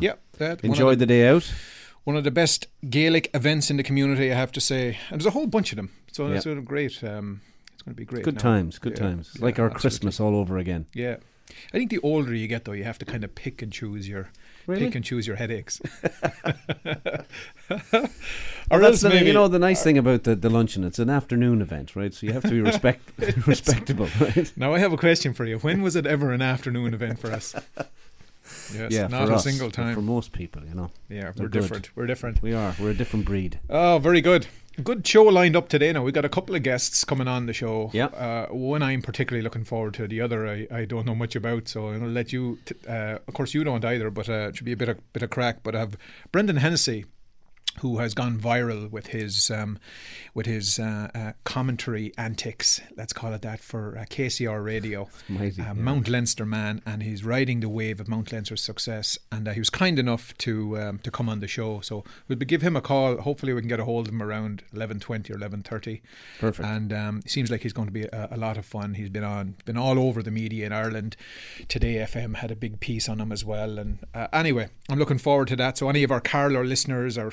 Yeah, that, enjoyed the day out. one of the best Gaelic events in the community, I have to say. And there's a whole bunch of them, so Yeah. it's sort of great. Um, it's going to be great. Good now. times, good Yeah, times. yeah, like our absolutely. Christmas all over again. Yeah, I think the older you get, though, you have to kind of pick and choose your Really? pick and choose your headaches. Or that's the, you know the nice thing about the, the luncheon. It's an afternoon event, right? So you have to be respect respectable, right? Now I have a question for you. When was it ever an afternoon event for us? Yes, yeah, not a us, single time. For most people, you know, yeah, we're good. different. We're different. we are. We're a different breed. Oh, very good. Good show lined up today. Now we've got a couple of guests coming on the show. Yeah. Uh, one I'm particularly looking forward to. The other I, I don't know much about, so I'm going to let you. T- uh, of course, you don't either, but uh, it should be a bit of bit of crack. But I have Brendan Hennessy, who has gone viral with his um, with his uh, uh, commentary antics. Let's call it that for uh, KCLR Radio. Mighty, uh, yeah. Mount Leinster man, and he's riding the wave of Mount Leinster's success. And uh, he was kind enough to um, to come on the show, so we'll give him a call. Hopefully, we can get a hold of him around eleven twenty or eleven thirty. Perfect. And um, it seems like he's going to be a, a lot of fun. He's been on, been all over the media in Ireland. Today FM had a big piece on him as well. And uh, anyway, I'm looking forward to that. So any of our Carlow listeners or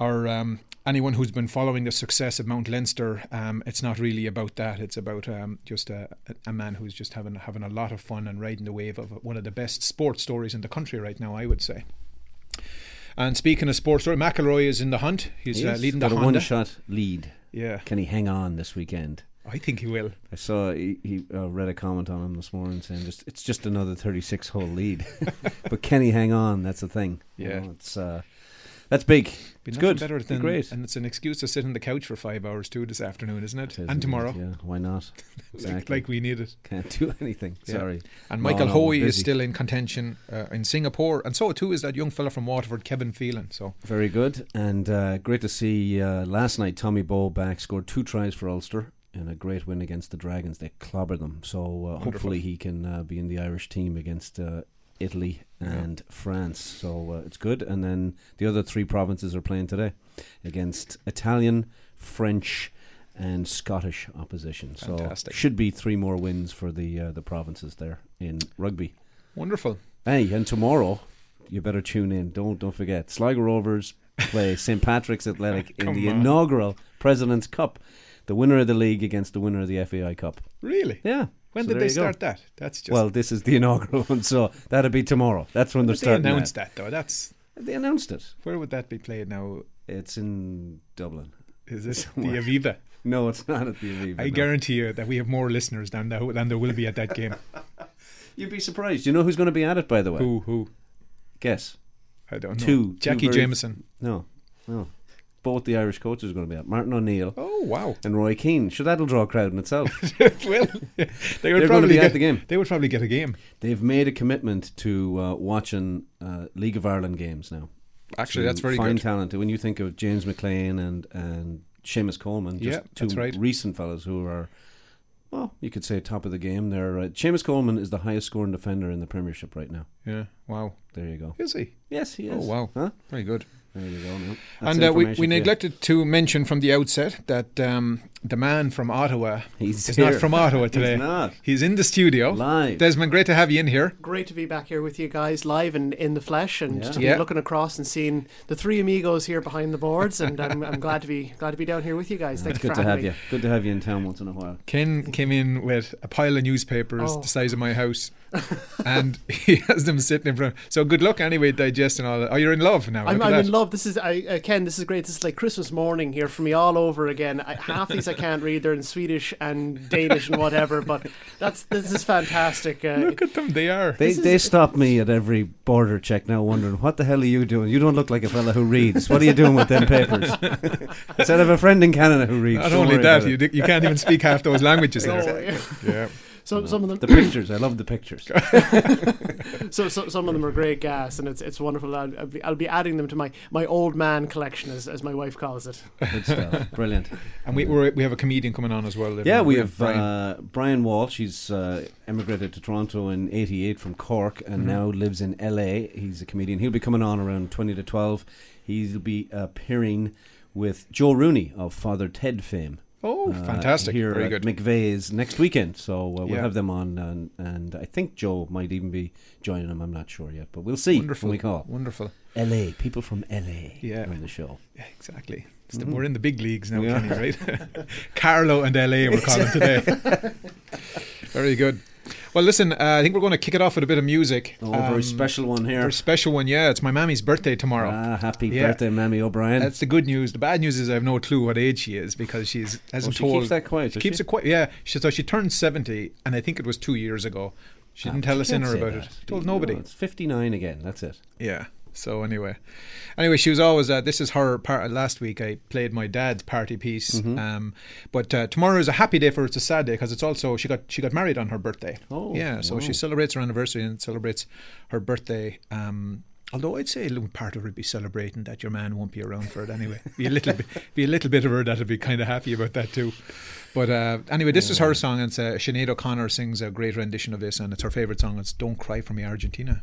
or um, anyone who's been following the success of Mount Leinster, um, it's not really about that. It's about um, just a, a man who's just having having a lot of fun and riding the wave of one of the best sports stories in the country right now. I would say. And speaking of sports story, McIlroy is in the hunt. He's uh, leading the got a Honda. one-shot lead. Yeah, Can he hang on this weekend? I think he will. I saw he, he uh, read a comment on him this morning saying just it's just another 36 hole lead, but can he hang on? That's the thing. You Yeah. know, it's uh, that's big. Be it's good. Better Be than, great. And it's an excuse to sit on the couch for five hours too this afternoon, isn't it? It is, and tomorrow, it? Yeah, why not? like, Exactly. like we need it. Can't do anything. Yeah. Sorry. And Michael no, Hoey is still in contention uh, in Singapore, and so too is that young fella from Waterford, Kevin Phelan. So Very good, and uh, great to see uh, last night. Tommy Bowe back scored two tries for Ulster in a great win against the Dragons. They clobbered them, so uh, hopefully he can uh, be in the Irish team against uh, Italy and France. So uh, it's good. And then the other three provinces are playing today against Italian, French, and Scottish opposition. Fantastic. So should be three more wins for the uh, the provinces there in rugby. wonderful. Hey, and tomorrow you better tune in. Don't don't forget. Sligo Rovers play St Patrick's Athletic in the on. inaugural President's Cup. The winner of the league against the winner of the FAI Cup. Really? Yeah. When So did they you go. start that? That's just. Well, this is the inaugural one, so that'll be tomorrow. That's when they're did they announced that. that though. That's They announced it. where would that be played now? It's in Dublin. Is this the Aviva? No, it's not at the Aviva. I no. guarantee you that we have more listeners than there, than there will be at that game. You'd be surprised. You know who's going to be at it, by the way? who? Who? Guess. I don't know. Two- two Jackie very- Jameson. No, no. Both the Irish coaches are going to be at Martin O'Neill Oh wow. and Roy Keane. Sure, that'll draw a crowd in itself. well, they They're would to probably be get at the game. They would probably get a game. They've made a commitment to uh, watching uh, League of Ireland games now. Actually, that's very fine good. talent. When you think of James McClean and and Seamus Coleman, just Yeah, two right. recent fellows who are, well, you could say top of the game. They're uh, Seamus Coleman is the highest scoring defender in the Premiership right now. Yeah. Wow. There you go. Is he? Yes, he is. Oh wow. Huh? Very good. There you go. Now. And uh, we, we neglected to mention from the outset that um, the man from Ottawa He's is here. not from Ottawa today. He's not He's in the studio. live. Desmond, great to have you in here. Great to be back here with you guys live and in the flesh, and Yeah. to be Yeah. looking across and seeing the three amigos here behind the boards. And I'm, I'm glad to be glad to be down here with you guys. Thanks It's good for to having have me. you. Good to have you in town once in a while. Ken came in with a pile of newspapers Oh. the size of my house, and he has them sitting in front. So good luck anyway, digesting all that. Oh, you're in love now. I'm, I'm in love. This is I, uh, Ken. This is great. This is like Christmas morning here for me all over again. I, half these I can't read. They're in Swedish and Danish and whatever. But that's this is fantastic. Uh, Look at them. They are. They they stop me at every border check now, wondering what the hell are you doing? You don't look like a fella who reads. What are you doing with them papers? Instead of a friend in Canada who reads. Not only that, you, d- you can't even speak half those languages oh, there. yeah. Yeah. So some of them the pictures. I love the pictures. so, so some of them are great gas, and it's it's wonderful. I'll, I'll, be, I'll be adding them to my, my old man collection, as, as my wife calls it. Good stuff. Brilliant. And we we're, we have a comedian coming on as well. Yeah, on. we have Bryan. uh, Bryan Walsh. He's uh, emigrated to Toronto in '88 from Cork and Mhm. now lives in LA. He's a comedian. He'll be coming on around 20 to 12. He'll be appearing with Joe Rooney of Father Ted fame. Oh, uh, fantastic! here Very at good. McVeigh's next weekend. So uh, we'll Yeah. have them on, and, and I think Joe might even be joining them. I'm not sure yet, but we'll see Wonderful. when we call. Wonderful. LA people from LA Yeah. on the show. Yeah, exactly. The- we're in the big leagues now. Yeah. Kenny, right? Carlow and LA, we're calling today. Very good. Well, listen, uh, I think we're going to kick it off with a bit of music. Oh, very Um, special one here. Very special one, yeah. It's my mammy's birthday tomorrow. Ah, happy Yeah. birthday, Mammy O'Brien. That's the good news. The bad news is I have no clue what age she is because she's hasn't Oh, she told. keeps that quiet, She keeps she? it quiet. Yeah. She so she turned seventy, and I think it was two years ago. She Ah, didn't tell she us in say about that. it. Told No, nobody. it's 59 again. That's it. Yeah. So anyway, anyway, she was always. Uh, this is her part. Last week I played my dad's party piece. Mm-hmm. Um, but uh, tomorrow is a happy day for her. It's a sad day because it's also she got she got married on her birthday. Oh, yeah. So wow. she celebrates her anniversary and celebrates her birthday. Um, although I'd say a little part of her would be celebrating that your man won't be around for it anyway. Be a little bit, be a little bit of her that'd be kind of happy about that too. But uh, anyway, this is her song, and it's, uh, Sinead O'Connor sings a great rendition of this, and it's her favorite song. It's "Don't Cry for Me, Argentina."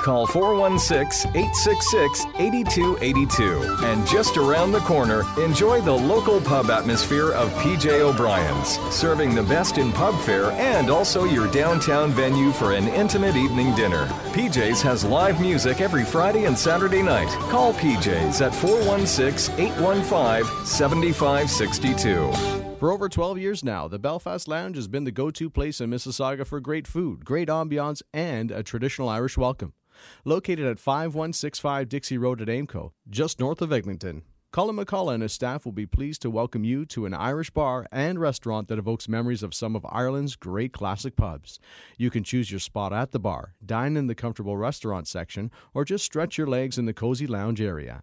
Call 416 866 8282. And just around the corner, enjoy the local pub atmosphere of PJ O'Brien's, serving the best in pub fare and also your downtown venue for an intimate evening dinner. PJ's has live music every Friday and Saturday night. Call PJ's at 416 815 7562. For over 12 years now, the Belfast Lounge has been the go to place in Mississauga for great food, great ambiance, and a traditional Irish welcome. Located at 5165 Dixie Road at Aimco, just north of Eglinton. Colin McCullough and his staff will be pleased to welcome you to an Irish bar and restaurant that evokes memories of some of Ireland's great classic pubs. You can choose your spot at the bar, dine in the comfortable restaurant section, or just stretch your legs in the cozy lounge area.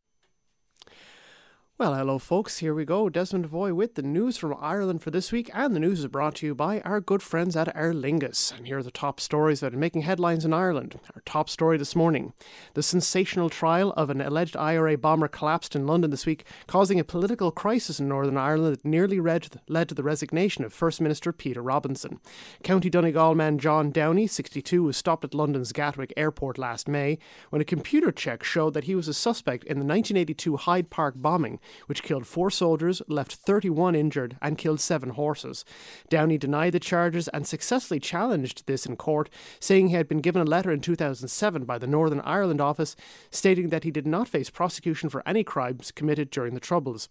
Well, hello, folks. Here we go. Desmond Devoy with the news from Ireland for this week, and the news is brought to you by our good friends at Aer Lingus. And here are the top stories that are making headlines in Ireland. Our top story this morning the sensational trial of an alleged IRA bomber collapsed in London this week, causing a political crisis in Northern Ireland that nearly led to the resignation of First Minister Peter Robinson. County Donegal man John Downey, 62, was stopped at London's Gatwick Airport last May when a computer check showed that he was a suspect in the 1982 Hyde Park bombing which killed four soldiers, left 31 injured, and killed seven horses. Downey denied the charges and successfully challenged this in court, saying he had been given a letter in 2007 by the Northern Ireland office stating that he did not face prosecution for any crimes committed during the Troubles.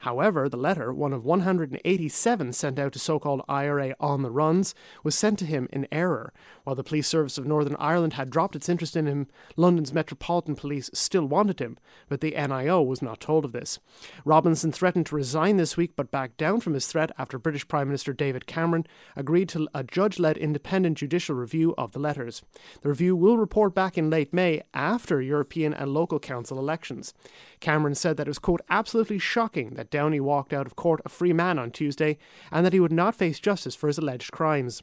However, the letter, one of 187 sent out to so called IRA on the runs, was sent to him in error. While the Police Service of Northern Ireland had dropped its interest in him, London's Metropolitan Police still wanted him, but the NIO was not told of this. Robinson threatened to resign this week but backed down from his threat after British Prime Minister David Cameron agreed to a judge led independent judicial review of the letters. The review will report back in late May after European and local council elections. Cameron said that it was, quote, absolutely shocking that Downey walked out of court a free man on Tuesday and that he would not face justice for his alleged crimes.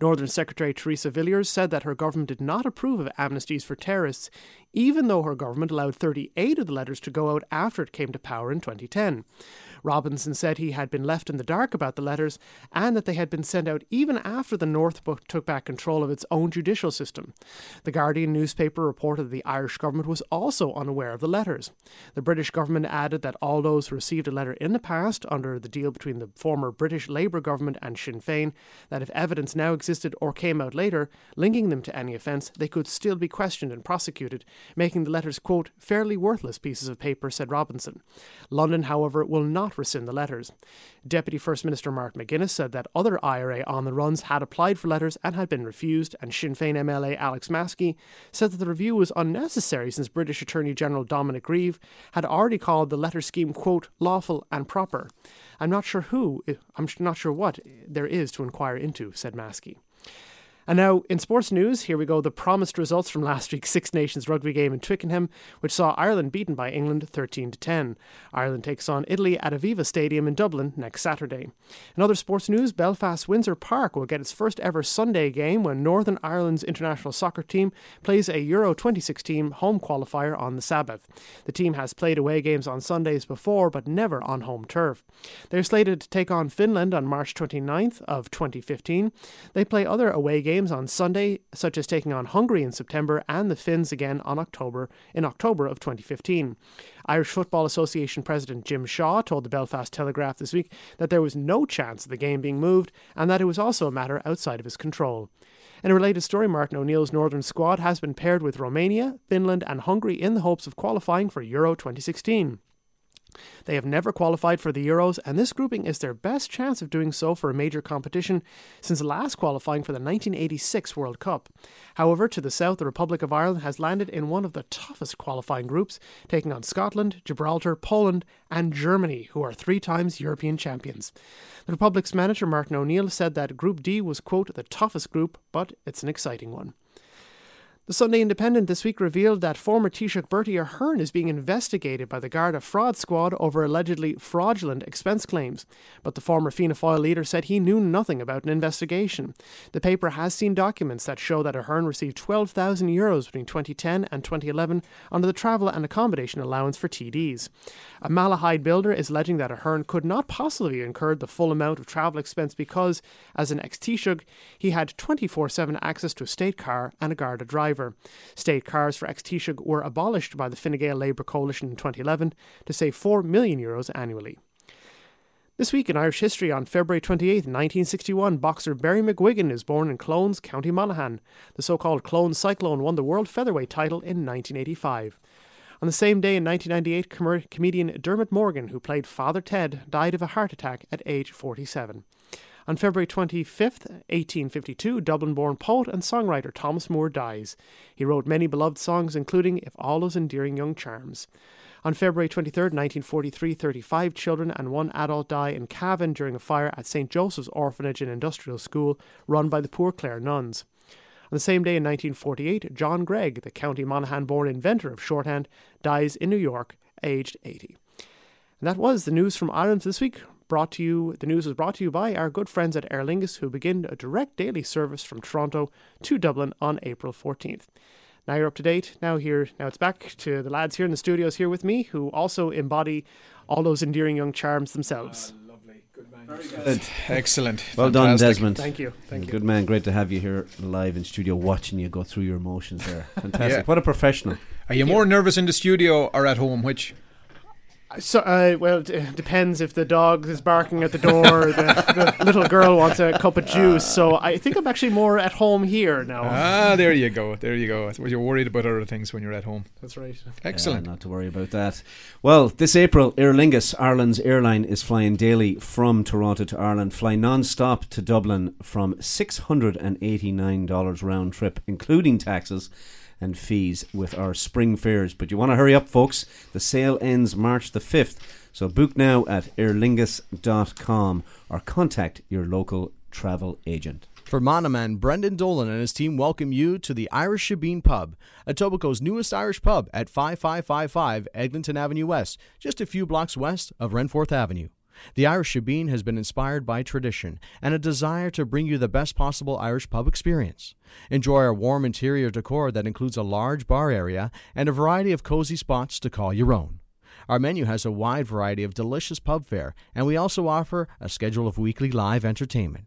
Northern Secretary Theresa Villiers said that her government did not approve of amnesties for terrorists, even though her government allowed 38 of the letters to go out after it came to power in 2010. Robinson said he had been left in the dark about the letters and that they had been sent out even after the North took back control of its own judicial system. The Guardian newspaper reported that the Irish government was also unaware of the letters. The British government added that all those who received a letter in the past under the deal between the former British Labour government and Sinn Féin, that if evidence now existed or came out later linking them to any offence, they could still be questioned and prosecuted, making the letters, quote, fairly worthless pieces of paper, said Robinson. London, however, will not rescind the letters. Deputy First Minister Mark McGuinness said that other IRA on the runs had applied for letters and had been refused, and Sinn Féin MLA Alex Maskey said that the review was unnecessary since British Attorney General Dominic Grieve had already called the letter scheme, quote, lawful and proper. I'm not sure who, I'm not sure what there is to inquire into, said Maskey. And now, in sports news, here we go the promised results from last week's Six Nations rugby game in Twickenham, which saw Ireland beaten by England 13 to 10. Ireland takes on Italy at Aviva Stadium in Dublin next Saturday. In other sports news, Belfast Windsor Park will get its first ever Sunday game when Northern Ireland's international soccer team plays a Euro 2016 home qualifier on the Sabbath. The team has played away games on Sundays before, but never on home turf. They're slated to take on Finland on March 29th of 2015. They play other away games games on Sunday, such as taking on Hungary in September and the Finns again on October in October of 2015. Irish Football Association President Jim Shaw told the Belfast Telegraph this week that there was no chance of the game being moved and that it was also a matter outside of his control. In a related story, Martin O'Neill's Northern squad has been paired with Romania, Finland, and Hungary in the hopes of qualifying for Euro 2016. They have never qualified for the Euros, and this grouping is their best chance of doing so for a major competition since last qualifying for the 1986 World Cup. However, to the south, the Republic of Ireland has landed in one of the toughest qualifying groups, taking on Scotland, Gibraltar, Poland, and Germany, who are three times European champions. The Republic's manager, Martin O'Neill, said that Group D was, quote, the toughest group, but it's an exciting one. The Sunday Independent this week revealed that former Taoiseach Bertie Ahern is being investigated by the Garda fraud squad over allegedly fraudulent expense claims, but the former Fianna Fáil leader said he knew nothing about an investigation. The paper has seen documents that show that Ahern received 12,000 euros between 2010 and 2011 under the travel and accommodation allowance for TDs. A Malahide builder is alleging that Ahern could not possibly have incurred the full amount of travel expense because, as an ex Taoiseach, he had 24 7 access to a state car and a Garda driver. State cars for ex Taoiseach were abolished by the Fine Gael Labour coalition in 2011 to save 4 million euros annually. This week in Irish history, on February 28, 1961, boxer Barry McGuigan is born in Clones, County Monaghan. The so called Clones Cyclone won the World Featherweight title in 1985. On the same day in 1998, com- comedian Dermot Morgan, who played Father Ted, died of a heart attack at age 47. On February 25th, 1852, Dublin born poet and songwriter Thomas Moore dies. He wrote many beloved songs, including If All Those Endearing Young Charms. On February 23, 1943, 35 children and one adult die in Cavan during a fire at St. Joseph's Orphanage and Industrial School run by the Poor Clare Nuns. On the same day in 1948, John Gregg, the County Monaghan born inventor of shorthand, dies in New York, aged 80. And that was the news from Ireland this week brought to you the news was brought to you by our good friends at Aer Lingus who begin a direct daily service from Toronto to Dublin on April 14th. Now you're up to date. Now here now it's back to the lads here in the studios here with me who also embody all those endearing young charms themselves. Uh, lovely. Good man. Very good. Excellent. Well done, Desmond. Thank you. Thank you. Good man. Great to have you here live in studio watching you go through your emotions there. Fantastic. Yeah. What a professional. Are you more nervous in the studio or at home? Which? So, uh, well, it depends if the dog is barking at the door the, the little girl wants a cup of juice. So I think I'm actually more at home here now. Ah, there you go. There you go. I you're worried about other things when you're at home. That's right. Excellent. Yeah, not to worry about that. Well, this April, Aer Lingus, Ireland's airline, is flying daily from Toronto to Ireland, fly non-stop to Dublin from $689 round trip, including taxes and fees with our spring fares. But you want to hurry up, folks. The sale ends March the 5th. So book now at aerlingus.com or contact your local travel agent. For Monoman, Brendan Dolan and his team welcome you to the Irish Shabeen Pub, Etobicoke's newest Irish pub at 5555 Eglinton Avenue West, just a few blocks west of Renforth Avenue. The Irish Shabeen has been inspired by tradition and a desire to bring you the best possible Irish pub experience. Enjoy our warm interior decor that includes a large bar area and a variety of cozy spots to call your own. Our menu has a wide variety of delicious pub fare, and we also offer a schedule of weekly live entertainment.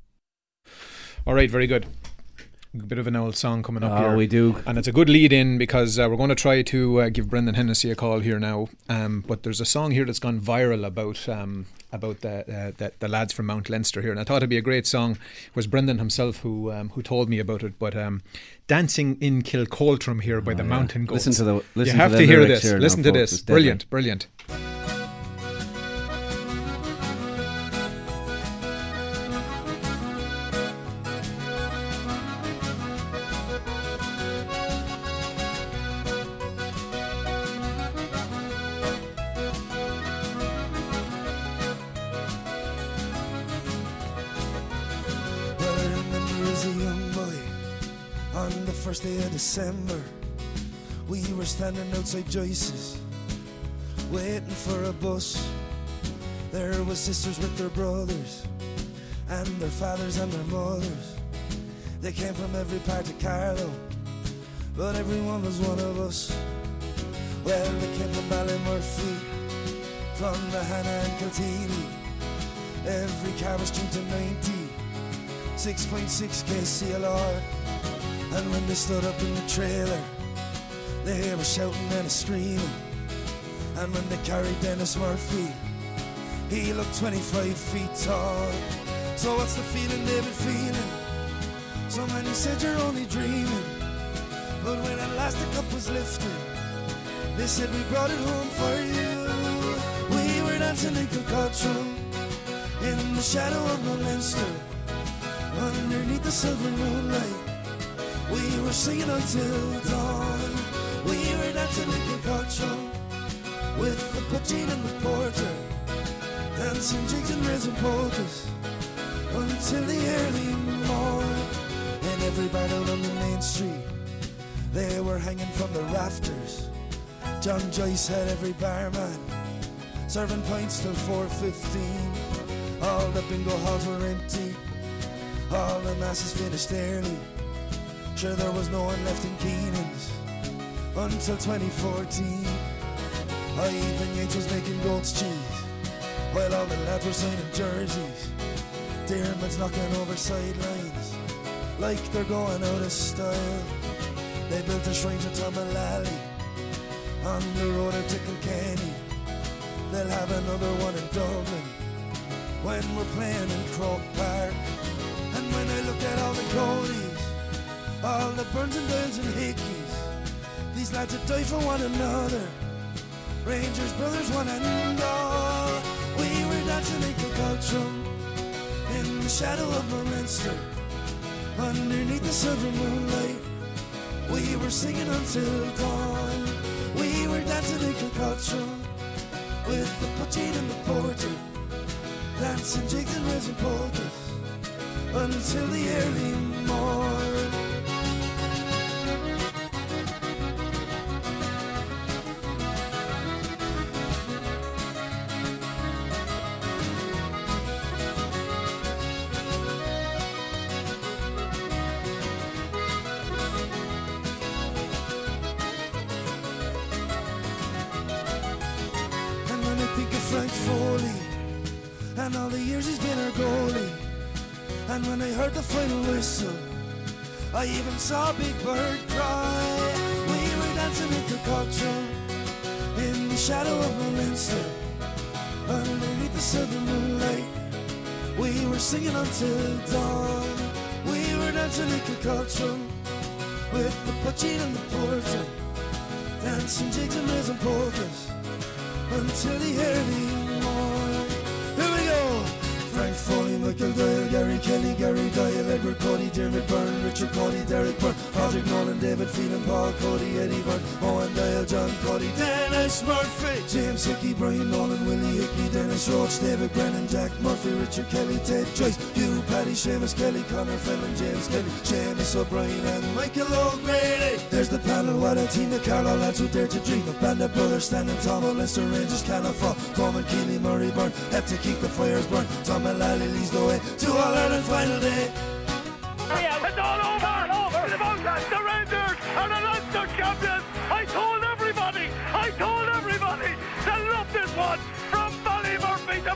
All right, very good. A bit of an old song coming up Oh, here. we do. And it's a good lead in because uh, we're going to try to uh, give Brendan Hennessy a call here now. Um, but there's a song here that's gone viral about um, about the, uh, the the lads from Mount Leinster here, and I thought it'd be a great song. It was Brendan himself who um, who told me about it. But um, dancing in Kilcoltrum here by the Oh, yeah. Mountain Goats. Listen to the- listen you have to to, the hear this. here now, Listen to folks. this. Brilliant, brilliant. December, we were standing outside Joyce's, waiting for a bus. There were sisters with their brothers, and their fathers and their mothers. They came from every part of Carlow, but everyone was one of us. Well, they came from Ballymurphy, Clonmahana and Kilteeny. Every car was tuned to 90. 6.6 KCLR. And when they stood up in the trailer, they were shouting and screaming. And when they carried Dennis Murphy, he looked 25 feet tall. So what's the feeling they've been feeling? So many said you're only dreaming. But when at last the cup was lifted, they said we brought it home for you. We were dancing in Kilcotron in the shadow of Mount Leinster, underneath the silver moonlight. We were singing until dawn. We were dancing in the Kilcotron with the poaching and the porter, dancing jigs and raising polkas until the early morn. And everybody on the main street, they were hanging from the rafters. John Joyce had every barman serving pints till 4.15. All the bingo halls were empty, all the masses finished early. There was no one left in Keenan's until 2014. Ivan Yates was making goat's cheese while all the lads were signing jerseys. Dearman's knocking over sidelines like they're going out of style. They built a shrine to Tom Mullally on the road to Kilkenny. They'll have another one in Dublin when we're playing in Croke Park. And when I look at all the Codys, all the Burns and Dales and Hickeys, these lads that die for one another. Rangers, brothers, one and all. We were dancing in Kilcultrum in the shadow of Munster, underneath the silver moonlight. We were singing until dawn. We were dancing in Kilcultrum with the poaching and the porter, dancing jigs and raising polkas until the early morn. Singing until dawn. We were dancing in Kilcultrum with the poaching and the porter, dancing jigs and raising polkas until the early Michael Doyle, Gary Kelly, Gary Doyle, Edward Cody, Dermot Byrne, Richard Cody, Derek Byrne, Patrick Nolan, David Phelan, Paul Cody, Eddie Byrne, Owen Doyle, John Cody, Dennis Murphy, James Hickey, Brian Nolan, Willie Hickey, Dennis Roach, David Brennan, Jack Murphy, Richard Kelly, Ted Joyce, Hugh Paddy, Seamus Kelly, Connor Fenton, James Kelly, Seamus O'Brien, and Michael O'Grady. There's the panel, what a team, the Carlow lads who dare to dream, the band of brothers standing tall, Leinster Rangers cannot fall, Coleman, Keeley, Murray, Byrne, have to keep the fires burn, Tom Mullally leads the way to All Ireland final day. It's all over! It's about that. The Rangers are the Leinster champions!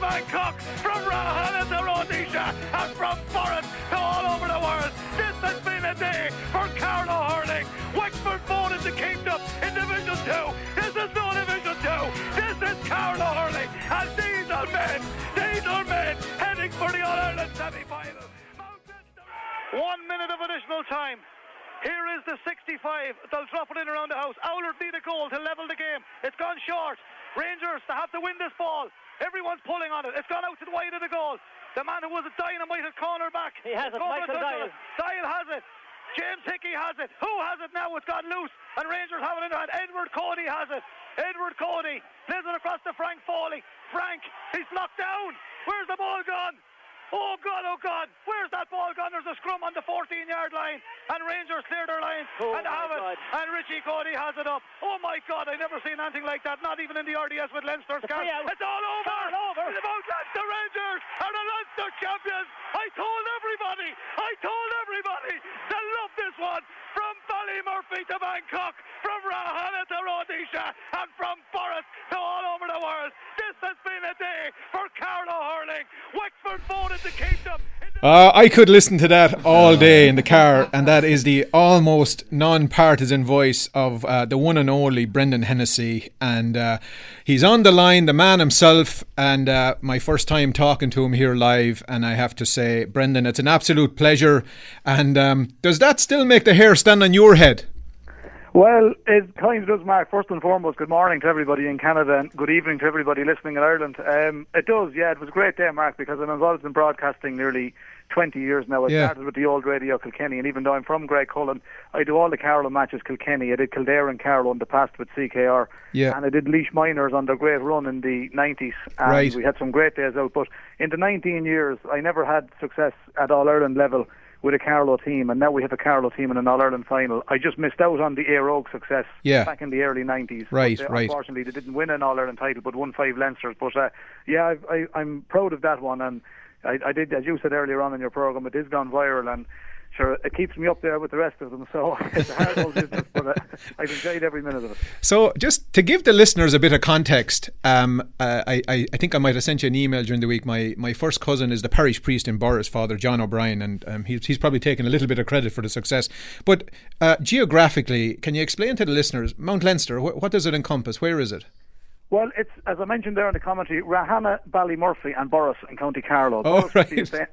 To Bangkok, from Rathanna to Rhodesia, and from Forest to all over the world! This has been a day for Carlow Hurling! Wexford voted the Kingdom in Division 2! This is no Division 2! This is Carlow Hurling! And these are men! These are men heading for the All-Ireland semi-final! One minute of additional time. Here is the 65. They'll drop it in around the house. Owlers need a goal to level the game. It's gone short. Rangers to have to win this ball. Everyone's pulling on it. It's gone out to the wide of the goal. The man who was a dynamite at cornerback. He has it, Michael Doyle. Doyle has it. James Hickey has it. Who has it now? It's gone loose. And Rangers have it in their hand. Edward Cody has it. Edward Cody. Plays it across to Frank Foley. Frank, he's knocked down. Where's the ball gone? Oh God, oh God, where's that ball gone? There's a scrum on the 14 yard line, and Rangers clear their line Oh, and have it. God. And Richie Cody has it up. Oh my God, I never seen anything like that, not even in the RDS with Leinster's camp. It's all over. It's all over. It's about. The Rangers are the Leinster champions. I told everybody, I told everybody to love this one. From Ballymurphy to Bangkok, from Rathanna to Rhodesia, and from Forest to all over the world. This has been a day for Carlow hurling. Wexford Uh, I could listen to that all day in the car, and that is the almost non-partisan voice of uh, the one and only Brendan Hennessy, and uh, he's on the line, the man himself, and uh, my first time talking to him here live, and I have to say, Brendan, it's an absolute pleasure. And um, does that still make the hair stand on your head? Well, it kind of does, Mark. First and foremost, good morning to everybody in Canada and good evening to everybody listening in Ireland. Um, it does, yeah. It was a great day, Mark, because I'm involved in broadcasting nearly 20 years now. I Yeah. started with the old radio Kilkenny, and even though I'm from Graiguecullen, I do all the Carlow matches Kilkenny. I did Kildare and Carlow in the past with CKR, Yeah. and I did Laois minors on their great run in the 90s. And Right. we had some great days out, but in the 19 years, I never had success at All Ireland level with a Carlow team, and now we have a Carlow team in an All Ireland final. I just missed out on the Éire Óg success Yeah. back in the early 90s. Right, But, uh, right. Unfortunately, they didn't win an All Ireland title, but won five Leinsters. But uh, yeah, I've, I, I'm proud of that one, and I, I did, as you said earlier on in your program, it is gone viral, and sure, it keeps me up there with the rest of them. So it's a hard old business, but uh, I've enjoyed every minute of it. So, just to give the listeners a bit of context, um, uh, I, I, think I might have sent you an email during the week. My my first cousin is the parish priest in Borris, Father John O'Brien, and um, he's, he's probably taken a little bit of credit for the success. But uh, geographically, can you explain to the listeners Mount Leinster? Wh- what does it encompass? Where is it? Well, it's as I mentioned there in the commentary, Rathanna, Ballymurphy, and Borris in County Carlow. Oh, Borris would be a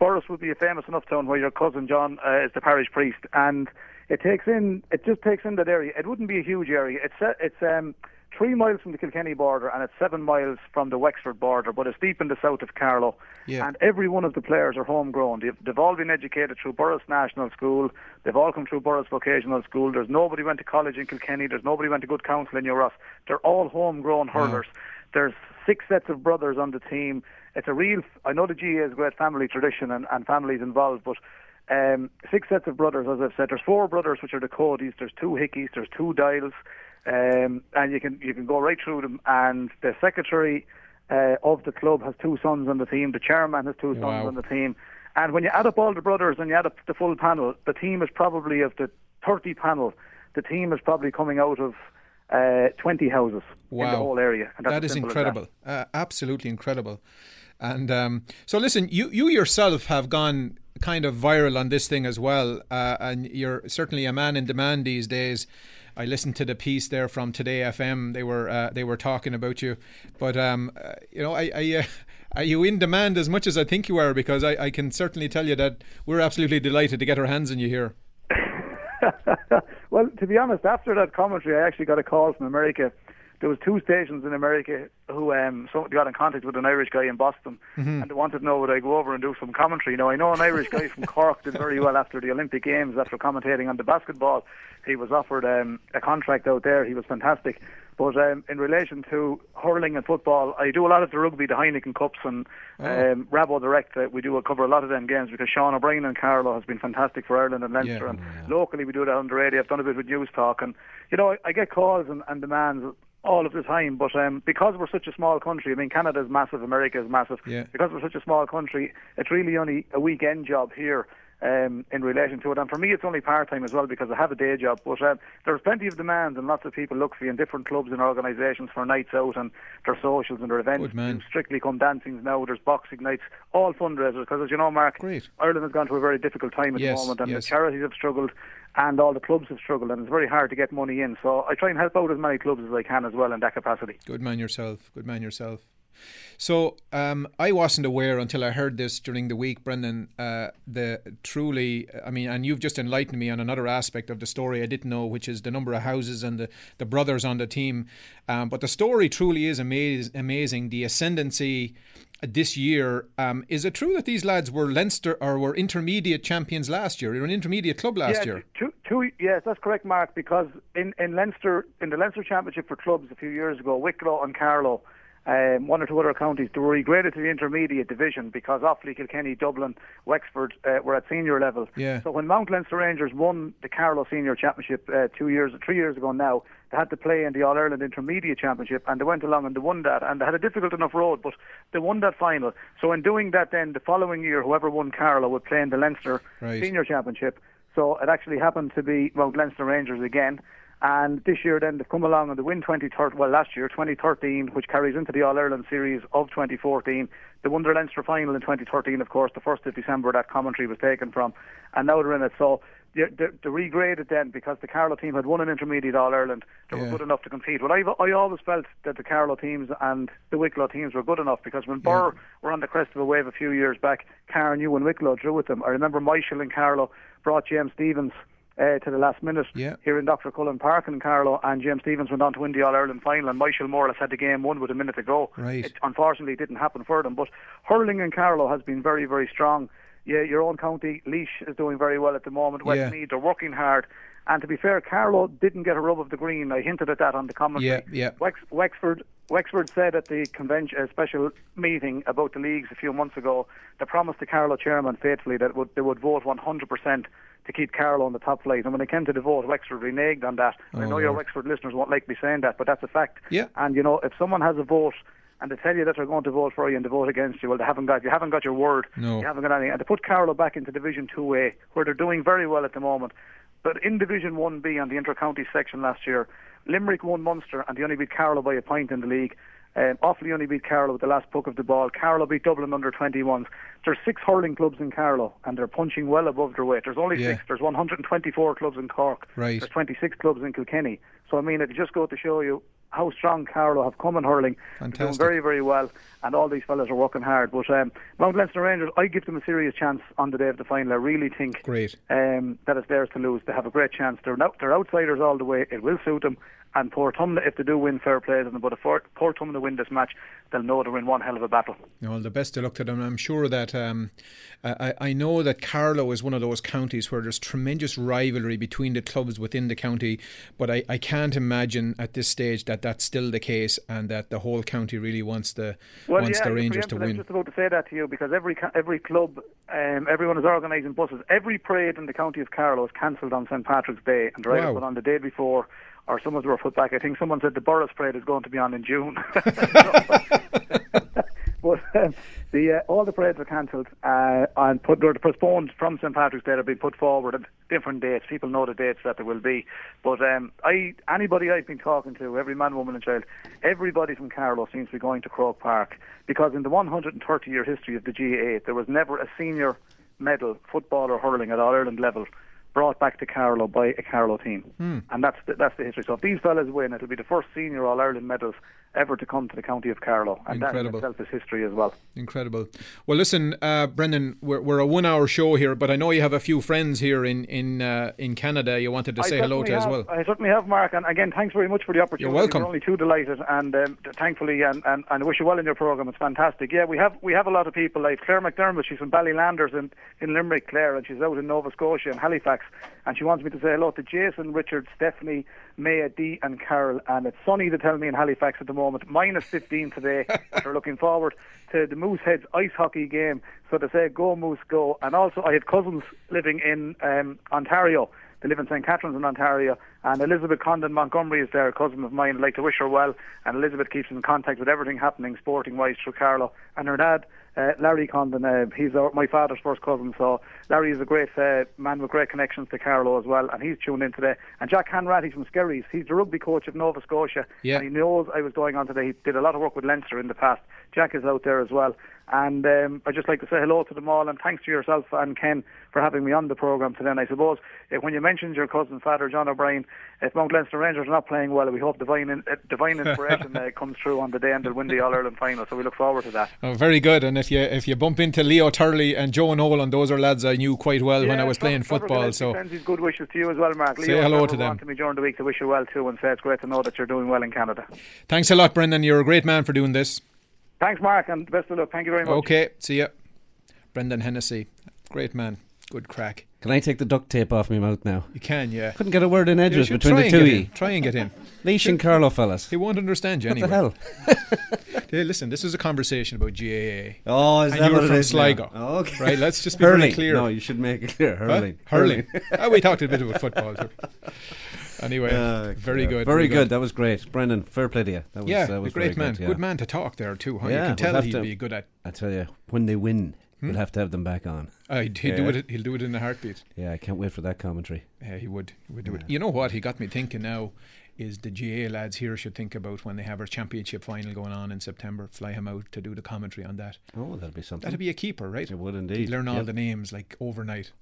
Borris would be a famous enough town where your cousin John uh, is the parish priest, and it takes in it just takes in that area. It wouldn't be a huge area. It's uh, it's um, three miles from the Kilkenny border, and it's seven miles from the Wexford border, but it's deep in the south of Carlow. Yeah. And every one of the players are homegrown. They've, they've all been educated through Borris National School. They've all come through Borris Vocational School. There's nobody went to college in Kilkenny. There's nobody went to Good Counsel in New Ross. They're all homegrown hurlers. There's six sets of brothers on the team. It's a real. I know the GAA is a great family tradition and, and families involved, but um, six sets of brothers, as I've said. There's four brothers, which are the Codys. There's two Hickeys. There's two Doyles, um, and you can you can go right through them. And the secretary uh, of the club has two sons on the team. The chairman has two sons Wow. on the team. And when you add up all the brothers and you add up the full panel, the team is probably of the 30 panel. The team is probably coming out of uh, 20 houses in the whole area. And that's that is incredible. Uh, absolutely incredible. And um, so, listen, you, you yourself have gone kind of viral on this thing as well, uh, and you're certainly a man in demand these days. I listened to the piece there from Today FM. They were uh, they were talking about you, but um, uh, you know, I, I uh, are you in demand as much as I think you are? Because I, I can certainly tell you that we're absolutely delighted to get our hands on you here. well, to be honest, after that commentary, I actually got a call from America. There was two stations in America who um, so got in contact with an Irish guy in Boston, and they wanted to know would I go over and do some commentary. Now I know an Irish guy from Cork did very well after the Olympic Games after commentating on the basketball. He was offered um, a contract out there. He was fantastic. But um, in relation to hurling and football, I do a lot of the rugby, the Heineken Cups, and um, RaboDirect. Uh, we do uh, cover a lot of them games because Sean O'Brien and Carlow has been fantastic for Ireland and Leinster. Yeah. and locally, we do that on the radio. I've done a bit with Newstalk, and you know, I, I get calls and, and demands all of the time. But um, because we're such a small country, I mean, Canada's massive, America is massive. Yeah. Because we're such a small country, it's really only a weekend job here. Um, in relation to it, and for me, it's only part time as well because I have a day job. But um, there's plenty of demand, and lots of people look for you in different clubs and organisations for nights out and their socials and their events. Good man. There's Strictly Come Dancings now. There's boxing nights, all fundraisers. Because as you know, Mark, Great. Ireland has gone through a very difficult time at Yes, the moment, and yes. the charities have struggled, and all the clubs have struggled, and it's very hard to get money in. So I try and help out as many clubs as I can as well in that capacity. Good man yourself. Good man yourself. So um, I wasn't aware until I heard this during the week, Brendan. Uh, the truly, I mean, and you've just enlightened me on another aspect of the story I didn't know, which is the number of houses and the, the brothers on the team. Um, but the story truly is amaz- amazing. The ascendancy this year. Um, is it true that these lads were Leinster or were intermediate champions last year? They were an intermediate club last yeah, year. Two, two, yes, that's correct, Mark. Because in, in Leinster, in the Leinster Championship for clubs a few years ago, Wicklow and Carlow, um, one or two other counties, they were regraded to the intermediate division because Offaly, Kilkenny, Dublin, Wexford uh, were at senior level. Yeah. So when Mount Leinster Rangers won the Carlow Senior Championship uh, two years, three years ago now, they had to play in the All Ireland Intermediate Championship, and they went along and they won that, and they had a difficult enough road, but they won that final. So in doing that, then the following year, whoever won Carlow would play in the Leinster Right. Senior Championship. So it actually happened to be Mount Leinster Rangers again. And this year, then, they've come along and they win 2013, well, last year, 2013, which carries into the All Ireland series of 2014. They won their Leinster final in 2013, of course, the 1st of December that commentary was taken from, and now they're in it. So they, they, they regraded then because the Carlow team had won an intermediate All Ireland. They Yeah. were good enough to compete. But I, I always felt that the Carlow teams and the Wicklow teams were good enough because when Birr were on the crest of a wave a few years back, Karen, you and Wicklow drew with them. I remember Michael and Carlow brought James Stephens. Uh, to the last minute Yeah. here in Dr. Cullen Park in Carlow, and James Stephens went on to win the All Ireland final, and Michael Morris had the game won with a minute to go. Right. It unfortunately didn't happen for them, but hurling in Carlow has been very, very strong. Yeah, your own county, Laois, is doing very well at the moment. Yeah. Westmeath, they're working hard. And to be fair, Carlow didn't get a rub of the green. I hinted at that on the commentary. Yeah, yeah. Wex- Wexford, Wexford said at the convention, a special meeting about the leagues a few months ago, they promised the Carlow chairman faithfully that would, they would vote 100% to keep Carlow on the top flight. And when it came to the vote, Wexford reneged on that. I Oh, know your Wexford listeners won't like me saying that, but that's a fact. Yeah. And you know, if someone has a vote and they tell you that they're going to vote for you and they vote against you, well, they haven't got you haven't got your word. No. You haven't got anything. And to put Carlow back into Division Two A, where they're doing very well at the moment, but in Division One B on the inter-county section last year, Limerick won Munster and they only beat Carlow by a point in the league. Um, Offaly only beat Carlow with the last puck of the ball. Carlow beat Dublin under 21s. There's six hurling clubs in Carlow and they're punching well above their weight. There's only Yeah. six. There's 124 clubs in Cork. Right. There's 26 clubs in Kilkenny. So I mean, it just go to show you how strong Carlow have come in hurling. They're doing very, very well, and all these fellas are working hard. But um, Mount Leinster Rangers, I give them a serious chance on the day of the final. I really think Great. um, that it's theirs to lose. They have a great chance. They're now, they're outsiders all the way. It will suit them. And Portumna, if they do win, fair play to them. But if Port Portumna win this match, they'll know they're in one hell of a battle. Well, the best of luck to them. I'm sure that um, I, I know that Carlow is one of those counties where there's tremendous rivalry between the clubs within the county, but I, I can't imagine at this stage that that's still the case and that the whole county really wants the Well, wants yeah, the Rangers to preempting. I was win. just about to say that to you because every every club, um, everyone is organising buses. Every parade in the county of Carlow is cancelled on St Patrick's Day and either Wow. put on the day before, or some of them were put back. I think someone said the Borris parade is going to be on in June. the uh, all the parades are cancelled uh, and put postponed from St Patrick's Day. They're being put forward at different dates. People know the dates that there will be. But um, I anybody I've been talking to, every man, woman, and child, everybody from Carlow seems to be going to Croke Park because in the 130 year history of the GAA, there was never a senior medal, football or hurling at All Ireland level. Brought back to Carlow by a Carlow team, and that's the, that's the history. So if these fellas win, it'll be the first senior All Ireland medals ever to come to the county of Carlow, and Incredible. that in itself is history as well. Incredible. Well, listen, uh, Brendan, we're, we're a one-hour show here, but I know you have a few friends here in in uh, in Canada. You wanted to I say hello to as well. I certainly have, Mark. And again, thanks very much for the opportunity. You're welcome. We're only too delighted, and um, thankfully, and, and, and I wish you well in your program. It's fantastic. Yeah, we have we have a lot of people like Claire McDermott. She's from Ballylanders in, in Limerick, Claire, and she's out in Nova Scotia and Halifax. And she wants me to say hello to Jason, Richard, Stephanie, Maya, Dee, and Carol. And it's sunny to tell me in Halifax at the moment, minus 15 today. but we're looking forward to the Mooseheads ice hockey game. So to say, go Moose, go. And also, I have cousins living in um, Ontario. They live in St. Catharines in Ontario, and Elizabeth Condon Montgomery is there, a cousin of mine. I'd like to wish her well, and Elizabeth keeps in contact with everything happening sporting wise through Carlow. And her dad, uh, Larry Condon, uh, he's our, my father's first cousin, so Larry is a great uh, man with great connections to Carlow as well, and he's tuned in today. And Jack Hanratty from Skerries, he's the rugby coach of Nova Scotia, Yeah. and he knows I was going on today. He did a lot of work with Leinster in the past. Jack is out there as well. And um, I'd just like to say hello to them all and thanks to yourself and Ken for having me on the programme today. And I suppose when you mentioned your cousin, Father John O'Brien, if Mount Leinster Rangers are not playing well, we hope divine, in, uh, divine inspiration uh, comes through on the day and they'll win the All Ireland final. So we look forward to that. Oh, very good. And if you if you bump into Leo Turley and Joe Nolan, those are lads I knew quite well when I was playing football. So sends his good wishes to you as well, Mark. Say hello to them. wanted me during the week to wish you well too and say it's great to know that you're doing well in Canada. thanks a lot, Brendan. You're a great man for doing this. Thanks, Mark, and best of luck. Thank you very much. Okay, see ya. Brendan Hennessy, great man, good crack. Can I take the duct tape off my mouth now? You can, yeah. Couldn't get a word in You edges should between the two of you. Try and get in. Laois and Carlow fellas. He won't understand you What anyway. the hell? Hey, listen, this is a conversation about GAA. Oh, is and that you're what it from is? Sligo. Oh, okay. Right, let's just be hurling. very clear. No, you should make it clear. Huh? Hurling. Hurling. Ah, we talked a bit about football too. Anyway, Uh, very yeah. good. Very good. That was great. Brendan, fair play to you. That was, yeah, that a was great man. Good, yeah. Good man to talk there too. Huh? Yeah, you can tell have he'd to- be good at. I tell you, when they win, Hmm? we'll have to have them back on. Uh, he'd, he'd do it. He'll do it in a heartbeat. Yeah, I can't wait for that commentary. Yeah, he would. He would do it. You know what? He got me thinking now. Is the GAA lads here should think about when they have our championship final going on in September? Fly him out to do the commentary on that. Oh, that'll be something. That'd be a keeper, right? It would indeed. He'd learn all Yep. the names like overnight.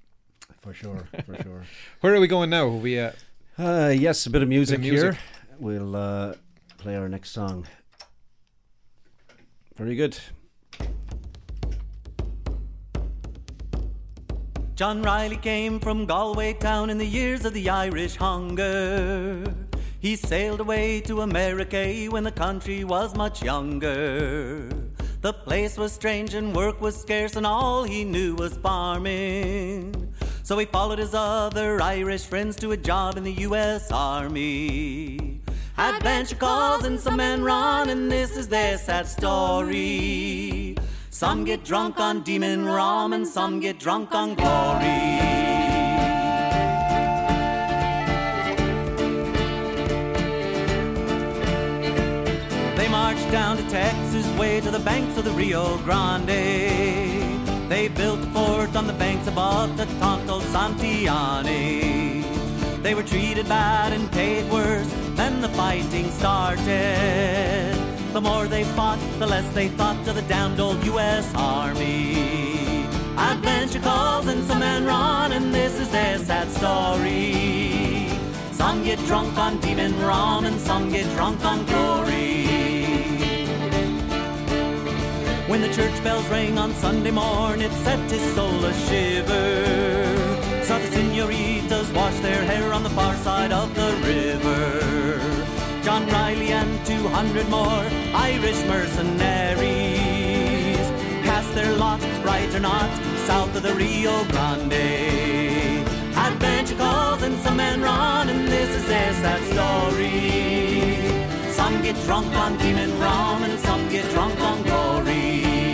for sure, for sure. Where are we going now? We uh, Uh, yes, a bit of music, music. here. We'll uh, play our next song. Very good. John Riley came from Galway town in the years of the Irish hunger. He sailed away to America when the country was much younger. The place was strange and work was scarce, and all he knew was farming. So he followed his other Irish friends to a job in the U.S. Army. Adventure calls and some men run, and this is their sad story. Some get drunk on demon rum, and some get drunk on glory. They marched down to Texas, way to the banks of the Rio Grande. They built a fort on the banks above the Tonto Santiani. They were treated bad and paid worse, then the fighting started. The more they fought, the less they thought of the damned old U.S. Army. Adventure calls and some men run, and this is their sad story. Some get drunk on demon rum, and some get drunk on glory. When the church bells rang on Sunday morn, it set his soul a shiver. Saw the senoritas wash their hair on the far side of the river. John Riley and 200 more Irish mercenaries cast their lot, right or not, south of the Rio Grande. Adventure calls and some men run, and this is their sad story. Some get drunk on demon rum, and some get drunk on glory.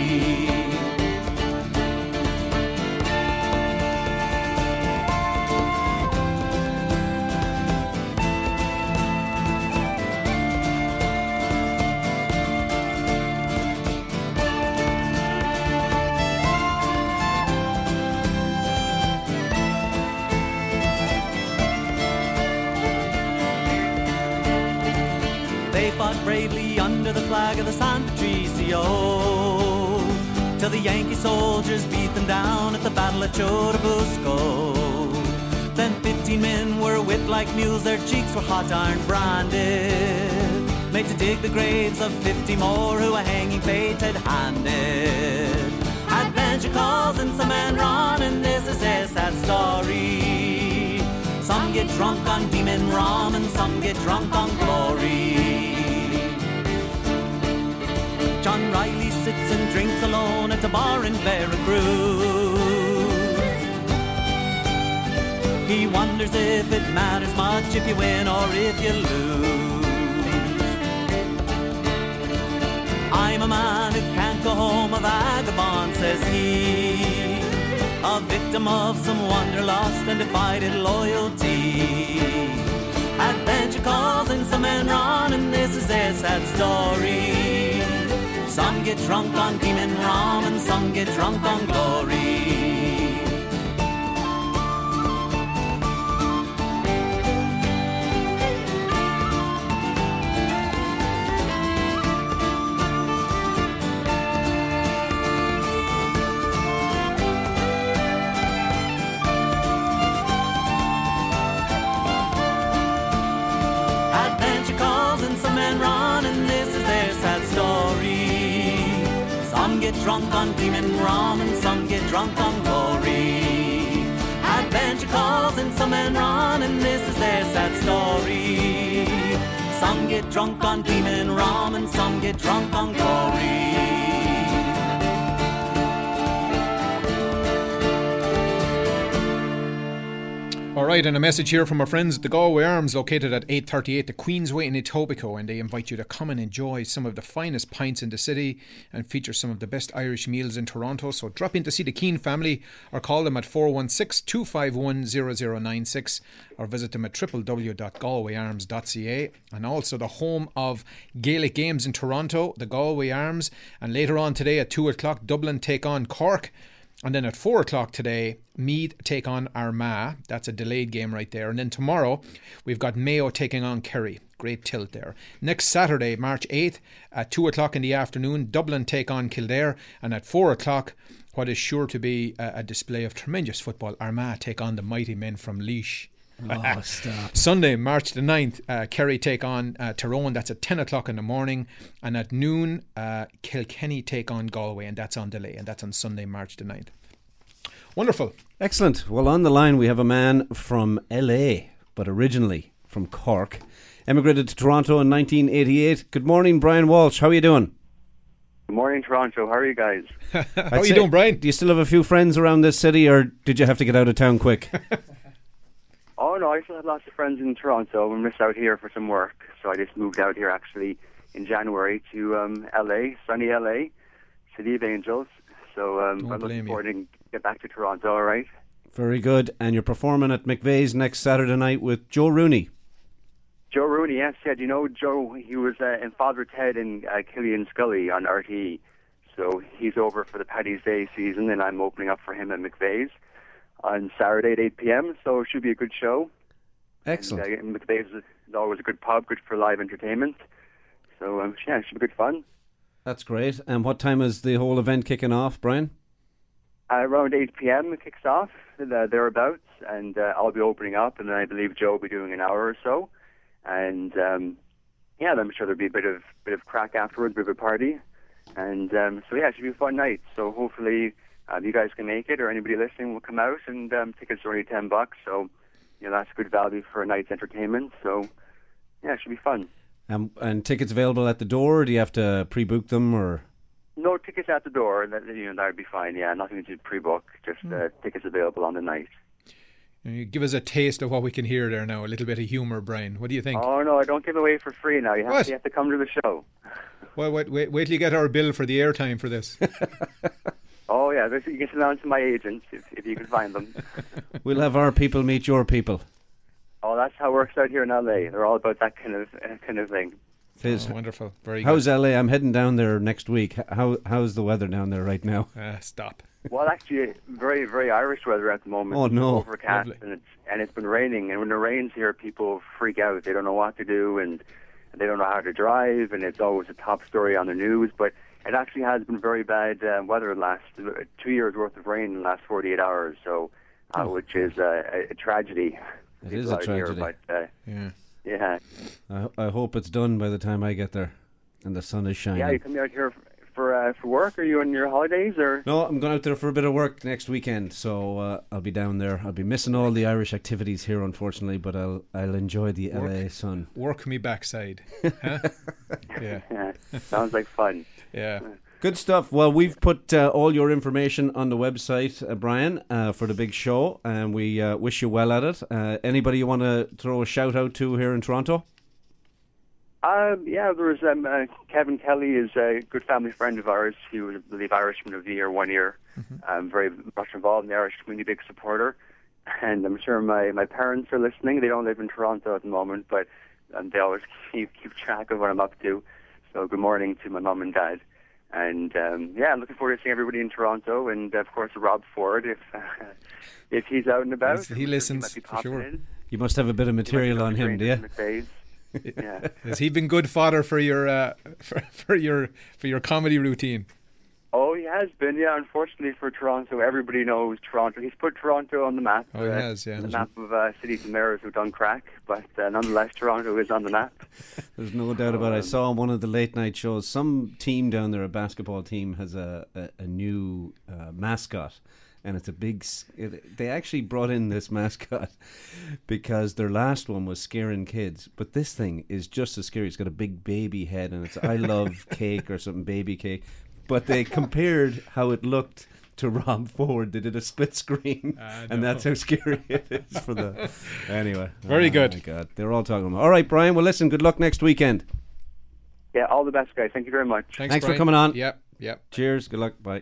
They fought bravely under the flag of the San Patricio till the Yankee soldiers beat them down at the Battle of Churubusco. Then 15 men were whipped like mules, their cheeks were hot iron branded, made to dig the graves of 50 more who a hanging fate had handed. Adventure calls and some men run, and this is their sad story. Some get drunk on demon rum, and some get drunk on glory. John Riley sits and drinks alone at a bar in Veracruz. He wonders if it matters much if you win or if you lose. I'm a man who can't go home, a vagabond, says he. A victim of some wanderlust and divided loyalty. Adventure calls and some men run, and this is their sad story. Some get drunk on demon rum, and some get drunk on glory. Get drunk on demon rum, and some get drunk on glory. Adventure calls and some men run, and this is their sad story. Some get drunk on demon rum, and some get drunk on glory. All right, and a message here from our friends at the Galway Arms, located at 838 the Queensway in Etobicoke, and they invite you to come and enjoy some of the finest pints in the city and feature some of the best Irish meals in Toronto. So drop in to see the Keane family or call them at 416 251 0096 or visit them at www.galwayarms.ca and also the home of Gaelic games in Toronto, the Galway Arms, and later on today at 2 o'clock, Dublin take on Cork. And then at four o'clock today, Meath take on Armagh. That's a delayed game right there. And then tomorrow, we've got Mayo taking on Kerry. Great tilt there. Next Saturday, March 8th, at 2 o'clock in the afternoon, Dublin take on Kildare. And at 4 o'clock, what is sure to be a, display of tremendous football, Armagh take on the mighty men from Laois. Oh, stop. Sunday, March the 9th, uh, Kerry take on uh, Tyrone. That's at 10 o'clock in the morning. And at noon, uh, Kilkenny take on Galway, and that's on delay. And that's on Sunday, March the 9th. Wonderful. Excellent. Well, on the line, we have a man from LA, but originally from Cork. Emigrated to Toronto in 1988. Good morning, Bryan Walsh. How are you doing? Good morning, Toronto. How are you guys? How are you doing, Bryan? Do you still have a few friends around this city, or did you have to get out of town quick? oh no, I still have lots of friends in Toronto. We missed out here for some work, so I just moved out here actually in January to um, LA, sunny LA, City of Angels. So um, Don't I'm looking forward to get back to Toronto. All right. Very good. And you're performing at McVeigh's next Saturday night with Joe Rooney. Joe Rooney, yes, yeah. Do you know Joe? He was uh, in Father Ted and uh, Killinascully on RTE. So he's over for the Paddy's Day season, and I'm opening up for him at McVeigh's on Saturday at 8 p.m. So it should be a good show. Excellent. And, uh, McVeigh's is always a good pub, good for live entertainment. So um, yeah, it should be good fun. That's great. And what time is the whole event kicking off, Bryan? Uh, around 8 p.m. it kicks off, uh, thereabouts, and uh, I'll be opening up, and then I believe Joe will be doing an hour or so. And um, yeah, I'm sure there'll be a bit of bit of crack afterwards, a bit of a party. And um, so yeah, it should be a fun night. So hopefully um, you guys can make it, or anybody listening will come out. And um, tickets are only 10 bucks, so you know that's good value for a night's entertainment. So yeah, it should be fun. Um, and tickets available at the door? Or do you have to pre-book them, or No tickets at the door. That you know that would be fine. Yeah, nothing to pre-book. Just uh, tickets available on the night. You give us a taste of what we can hear there now. A little bit of humour, Bryan. What do you think? Oh no, I don't give away for free now. You have, What? to, you have to come to the show. Well, wait, wait, wait till you get our bill for the airtime for this. Yeah, you can send on to my agents if, if you can find them. we'll have our people meet your people? oh, that's how it works out here in LA. They're all about that kind of uh, kind of thing. It is. Oh, wonderful. Very How's good. LA? I'm heading down there next week. How how's the weather down there right now? Uh, stop. Well, actually, very very Irish weather at the moment. Oh, no. It's overcast Lovely. and it's and it's been raining. And when it rains here, people freak out. They don't know what to do and they don't know how to drive. And it's always a top story on the news. But it actually has been very bad uh, weather in the last uh, two years worth of rain in the last 48 hours. So, uh, which is uh, a, a tragedy. It is a out here, tragedy. but uh, Yeah. yeah, I, I hope it's done by the time I get there, and the sun is shining. yeah. You coming out here uh, for work? Are you on your holidays or? No, I'm going out there for a bit of work next weekend, so uh, I'll be down there. I'll be missing all the Irish activities here, unfortunately, but I'll I'll enjoy the Work. LA sun. Work me backside. Huh? yeah. Yeah, sounds like fun. Yeah. Good stuff. Well, we've put uh, all your information on the website, uh, Bryan, uh, for the big show, and we uh, wish you well at it. Uh, anybody you want to throw a shout out to here in Toronto? Um, yeah, there was um, uh, Kevin Kelly is a good family friend of ours. He was, I believe, Irishman of the Year one year. Um, very much involved in the Irish community, big supporter. And I'm sure my, my parents are listening. They don't live in Toronto at the moment, but um, they always keep, keep track of what I'm up to. So good morning to my mom and dad. And um, yeah, I'm looking forward to seeing everybody in Toronto, and of course Rob Ford if uh, if he's out and about. Yes, he listens, might for sure. in. You must have a bit of material on him, do you? McVeigh's. Yeah. Has he been good fodder for your uh, for, for your for your comedy routine? Oh, he has been. Yeah, unfortunately for Toronto, everybody knows Toronto. He's put Toronto on the map. Oh, he uh, has, yeah. The map of uh, cities and mayors who've done crack, but uh, nonetheless, Toronto is on the map. There's no doubt about it. I saw on one of the late night shows some team down there, a basketball team, has a, a, a new uh, mascot. And it's a big. It, they actually brought in this mascot because their last one was scaring kids, but this thing is just as scary. It's got a big baby head, and it's "I love cake" or something, baby cake. But they compared how it looked to Rob Ford. They did a split screen, and that's how scary it is for the. Anyway, Very oh good. My God, they're all talking about. All right, Bryan. Well, listen. Good luck next weekend. Yeah, all the best, guys. Thank you very much. Thanks, Thanks for coming on. Yep, yep. Cheers. Good luck. Bye.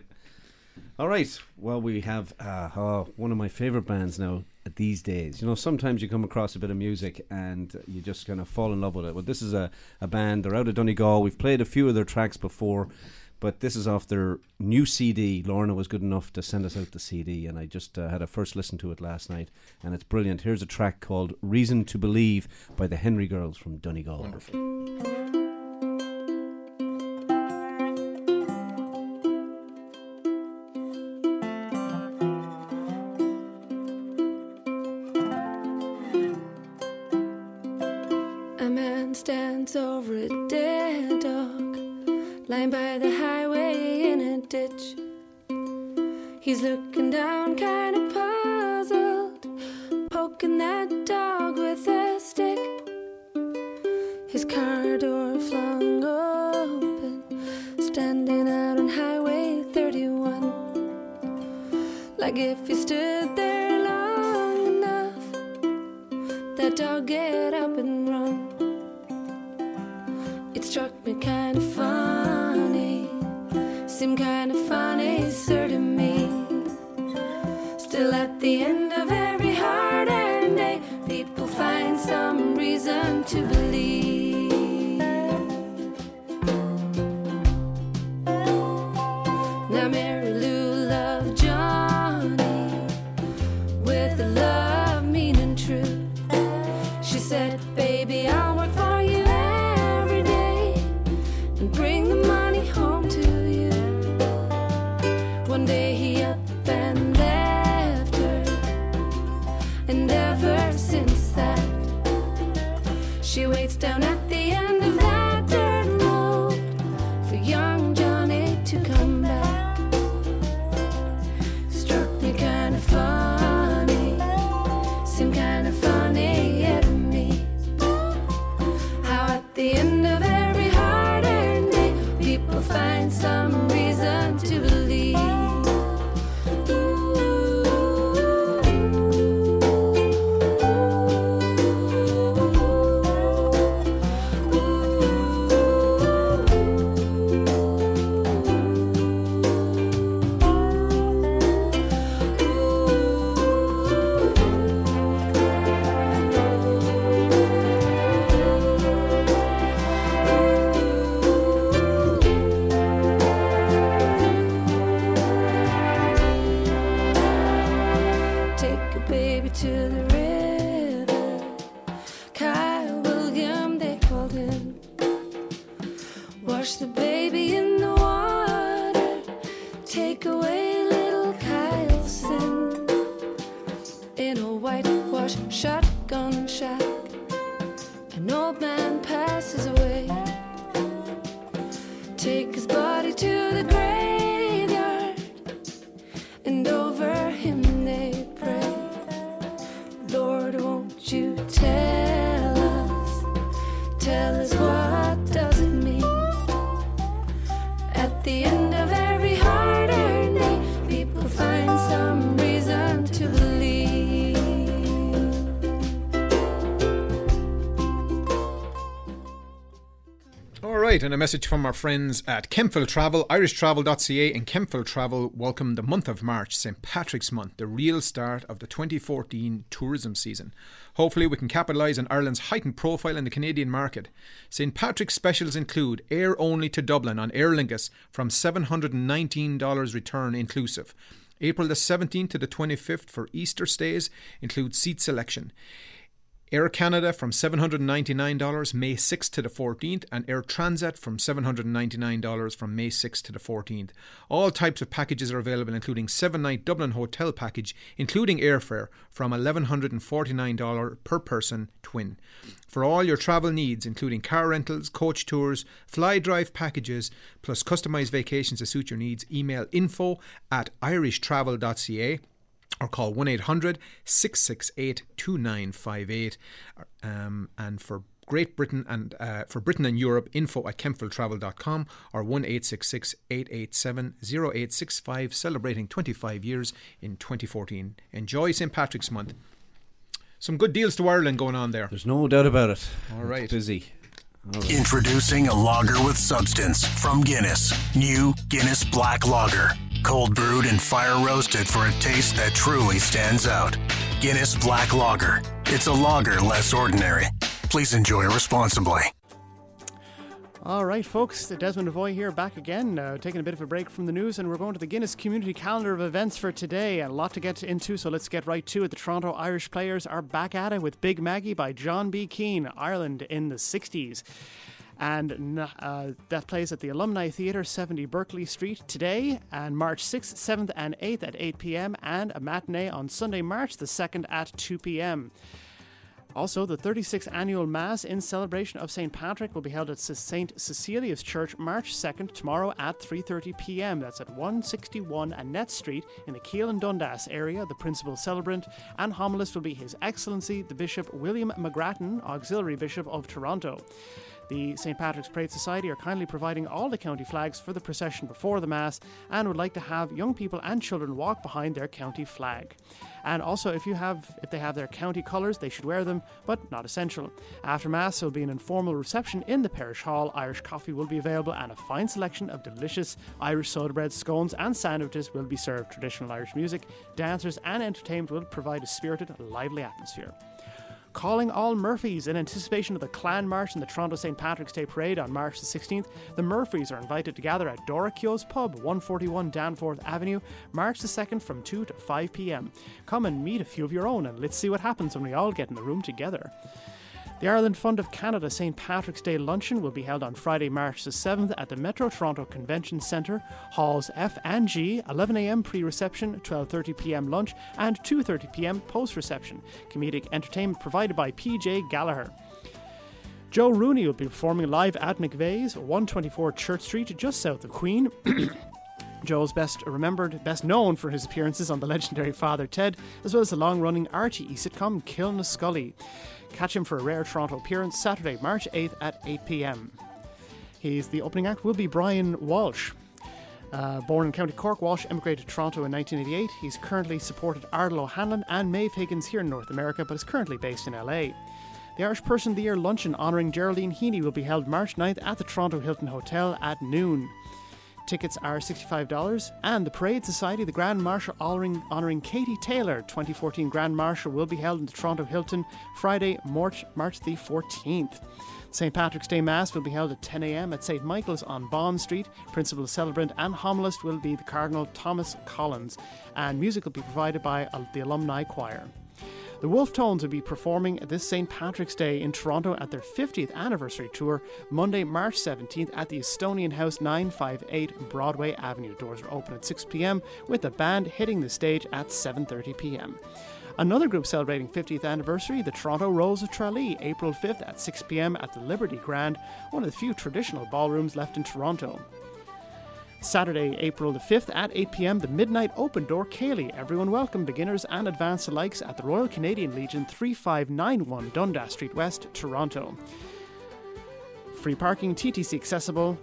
All right. Well, we have uh, oh, one of my favorite bands now these days. You know, sometimes you come across a bit of music and you just kind of fall in love with it. Well, this is a, a band. They're out of Donegal. We've played a few of their tracks before, But this is off their new CD. Lorna was good enough to send us out the CD, and I just uh, had a first listen to it last night, and it's brilliant. Here's a track called "Reason to Believe" by the Henry Girls from Donegal. Wonderful. The end right, and a message from our friends at Kemptville Travel, irishtravel.ca and Kemptville Travel welcome the month of March, St. Patrick's Month, the real start of the 2014 tourism season. Hopefully, we can capitalise on Ireland's heightened profile in the Canadian market. St. Patrick's specials include air only to Dublin on Aer Lingus from $719 return inclusive. April the 17th to the 25th for Easter stays includes seat selection. Air Canada from $799 May 6th to the 14th, and Air Transat from $799 from May 6th to the 14th. All types of packages are available, including 7 night Dublin hotel package, including airfare, from $1,149 per person twin. For all your travel needs, including car rentals, coach tours, fly drive packages, plus customised vacations to suit your needs, email info at irishtravel.ca or call 1 800 668 2958. Um, and for Great Britain and uh, for Britain and Europe, info at kempfiltravel.com or 1 866 887 0865, celebrating 25 years in 2014. Enjoy St. Patrick's Month. Some good deals to Ireland going on there. There's no doubt about it. All It's busy. All right. Introducing a lager with substance from Guinness. New Guinness Black Lager. Cold brewed and fire roasted for a taste that truly stands out. Guinness Black Lager. It's a lager less ordinary. Please enjoy responsibly. All right, folks, Desmond Devoy here, back again, uh, taking a bit of a break from the news, and we're going to the Guinness Community Calendar of events for today. A lot to get into, so let's get right to it. The Toronto Irish Players are back at it with Big Maggie by John B. Keane, Ireland in the 60s. And uh, that plays at the Alumni Theatre, 70 Berkeley Street today, and March 6th, 7th, and 8th at 8 pm, and a matinee on Sunday, March the 2nd at 2 pm. Also, the 36th annual Mass in celebration of St. Patrick will be held at St. Cecilia's Church March 2nd tomorrow at 3:30 p.m. That's at 161 Annette Street in the Keele and Dundas area. The principal celebrant and homilist will be His Excellency the Bishop William McGrattan, Auxiliary Bishop of Toronto. The St. Patrick's Parade Society are kindly providing all the county flags for the procession before the Mass and would like to have young people and children walk behind their county flag. And also, if you have, if they have their county colours, they should wear them, but not essential. After Mass, there will be an informal reception in the parish hall. Irish coffee will be available, and a fine selection of delicious Irish soda bread, scones, and sandwiches will be served. Traditional Irish music, dancers, and entertainment will provide a spirited, lively atmosphere calling all Murphys in anticipation of the Clan March and the Toronto St. Patrick's Day Parade on March the 16th. The Murphys are invited to gather at Dora Keogh's Pub, 141 Danforth Avenue, March the 2nd from 2 to 5 pm. Come and meet a few of your own and let's see what happens when we all get in the room together. The Ireland Fund of Canada St. Patrick's Day luncheon will be held on Friday, March the 7th at the Metro Toronto Convention Centre, halls F and G, 11am pre-reception, 12.30pm lunch and 2.30pm post-reception. Comedic entertainment provided by PJ Gallagher. Joe Rooney will be performing live at McVeigh's, 124 Church Street, just south of Queen. Joe's best remembered, best known for his appearances on the legendary Father Ted, as well as the long running RTE sitcom Killinascully. Catch him for a rare Toronto appearance Saturday, March 8th at 8 pm. He's the opening act will be Bryan Walsh. Uh, born in County Cork, Walsh emigrated to Toronto in 1988. He's currently supported Ardal O'Hanlon and Maeve Higgins here in North America, but is currently based in LA. The Irish Person of the Year luncheon honouring Geraldine Heaney will be held March 9th at the Toronto Hilton Hotel at noon. Tickets are $65. And the Parade Society, the Grand Marshal honouring, honouring Katie Taylor, 2014 Grand Marshal, will be held in the Toronto Hilton Friday, March, March the 14th. St. Patrick's Day Mass will be held at 10 a.m. at St. Michael's on Bond Street. Principal celebrant and homilist will be the Cardinal Thomas Collins, and music will be provided by uh, the Alumni Choir. The Wolfe Tones will be performing this St. Patrick's Day in Toronto at their 50th anniversary tour, Monday, March 17th at the Estonian House 958 Broadway Avenue. Doors are open at 6 pm with the band hitting the stage at 7:30 pm. Another group celebrating 50th anniversary, the Toronto Rose of Tralee, April 5th at 6 pm at the Liberty Grand, one of the few traditional ballrooms left in Toronto. Saturday, April the 5th at 8 pm, the Midnight Open Door Cayley. Everyone welcome, beginners and advanced alikes, at the Royal Canadian Legion 3591 Dundas Street West, Toronto. Free parking, TTC accessible.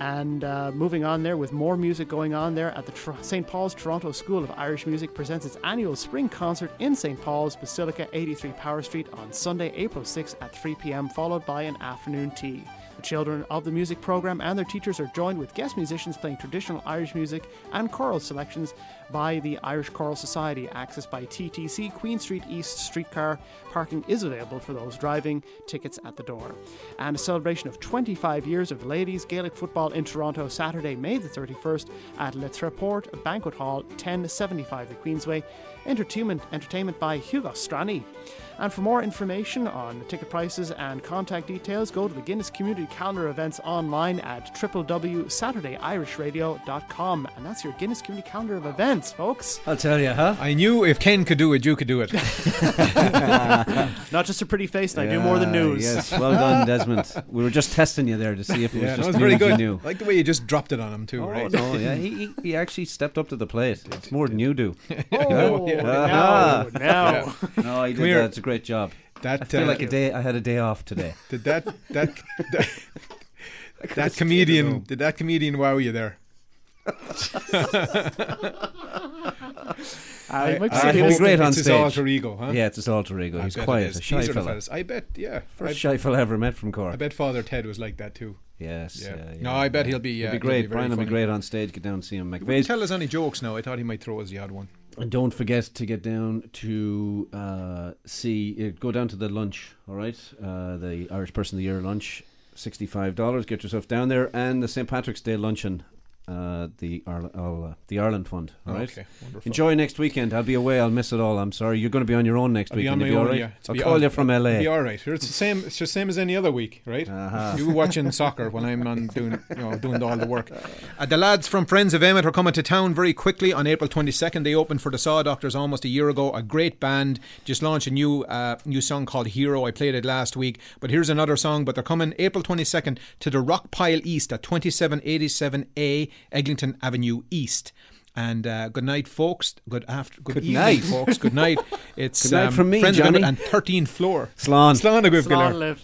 And uh, moving on there with more music going on there at the Tr- St. Paul's Toronto School of Irish Music presents its annual spring concert in St. Paul's Basilica 83 Power Street on Sunday, April 6th at 3 pm, followed by an afternoon tea. Children of the music program and their teachers are joined with guest musicians playing traditional Irish music and choral selections by the Irish Choral Society, Access by TTC Queen Street East streetcar. Parking is available for those driving, tickets at the door. And a celebration of 25 years of ladies Gaelic football in Toronto, Saturday, May the 31st at Le Treport Banquet Hall, 1075 the Queensway. Entertainment, entertainment by Hugo Strani. And for more information on ticket prices and contact details, go to the Guinness Community Calendar events online at www.saturdayirishradio.com. And that's your Guinness Community Calendar of events, folks. I'll tell you, huh? I knew if Ken could do it, you could do it. Not just a pretty face, I do more than news. Yes, well done, Desmond. We were just testing you there to see if it was just that was very news you good. knew. I like the way you just dropped it on him too, Oh, right? no, yeah, he, he, he actually stepped up to the plate. It's more than you do. Oh, Yeah. Ah. now, now. No, he did that. Great job. That I feel uh, like a day. I had a day off today. did that that that, that comedian did that comedian wow you there? I I say hope- this- great on it's his alter ego, huh? Yeah, it's his alter ego. I He's quiet, a shy are fella. I bet, yeah. First I, shy fella I ever met from Cork. I bet Father Ted was like that too. Yes. Yeah. yeah, No, I bet he'll be, He'll uh, be he'll great. be Bryan will be great on stage. Get down and see him. He McVeigh's. tell us any jokes now. I thought he might throw us the odd one. And don't forget to get down to uh, see, uh, go down to the lunch, all right? Uh, the Irish Person of the Year lunch, $65. Get yourself down there. And the St. Patrick's Day luncheon, uh, the, Arl- uh, the Ireland Fund. All right. Okay, wonderful. Enjoy next weekend. I'll be away. I'll miss it all. I'm sorry. You're going to be on your own next I'll be weekend. on my own, right? yeah. I'll be- call you from LA. Be all right. It's the same. It's the same as any other week, right? Uh-huh. You watching soccer when I'm on doing, you know, doing all the work. Uh, the lads from Friends of Emmett are coming to town very quickly on April 22nd. They opened for the Saw Doctors almost a year ago. A great band just launched a new uh, new song called Hero. I played it last week, but here's another song. But they're coming April 22nd to the Rock Pile East at 2787A Eglinton Avenue East. And uh, good night, folks. Good after. Good, Good evening, night. folks. Good night. It's Good night um, from me, Friends Johnny. and 13th floor. Slán. Slán a go Slán Giller. live.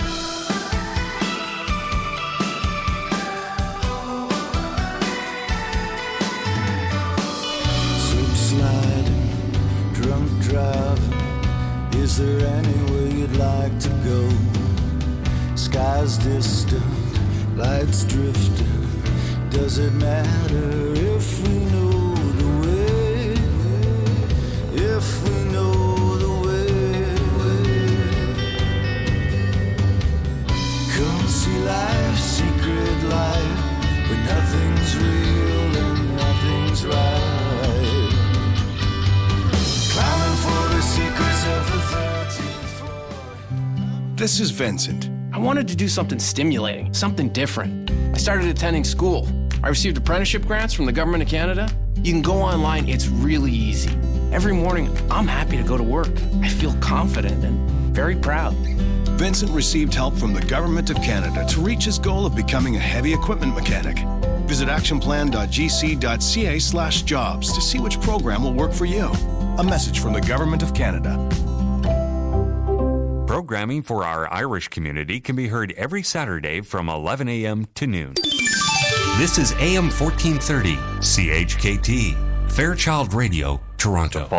Slip sliding, drunk driving. Is there anywhere you'd like to go? Skies distant, lights drifting. Does it matter if we know the way? If we know the way. Come see life's secret life, where nothing's real and nothing's right. Climbing for the secrets of the 13th floor. This is Vincent. I wanted to do something stimulating, something different. I started attending school. I received apprenticeship grants from the Government of Canada. You can go online, it's really easy. Every morning, I'm happy to go to work. I feel confident and very proud. Vincent received help from the Government of Canada to reach his goal of becoming a heavy equipment mechanic. Visit actionplan.gc.ca slash jobs to see which program will work for you. A message from the Government of Canada. Programming for our Irish community can be heard every Saturday from 11 a.m. to noon. This is AM 1430, CHKT, Fairchild Radio, Toronto.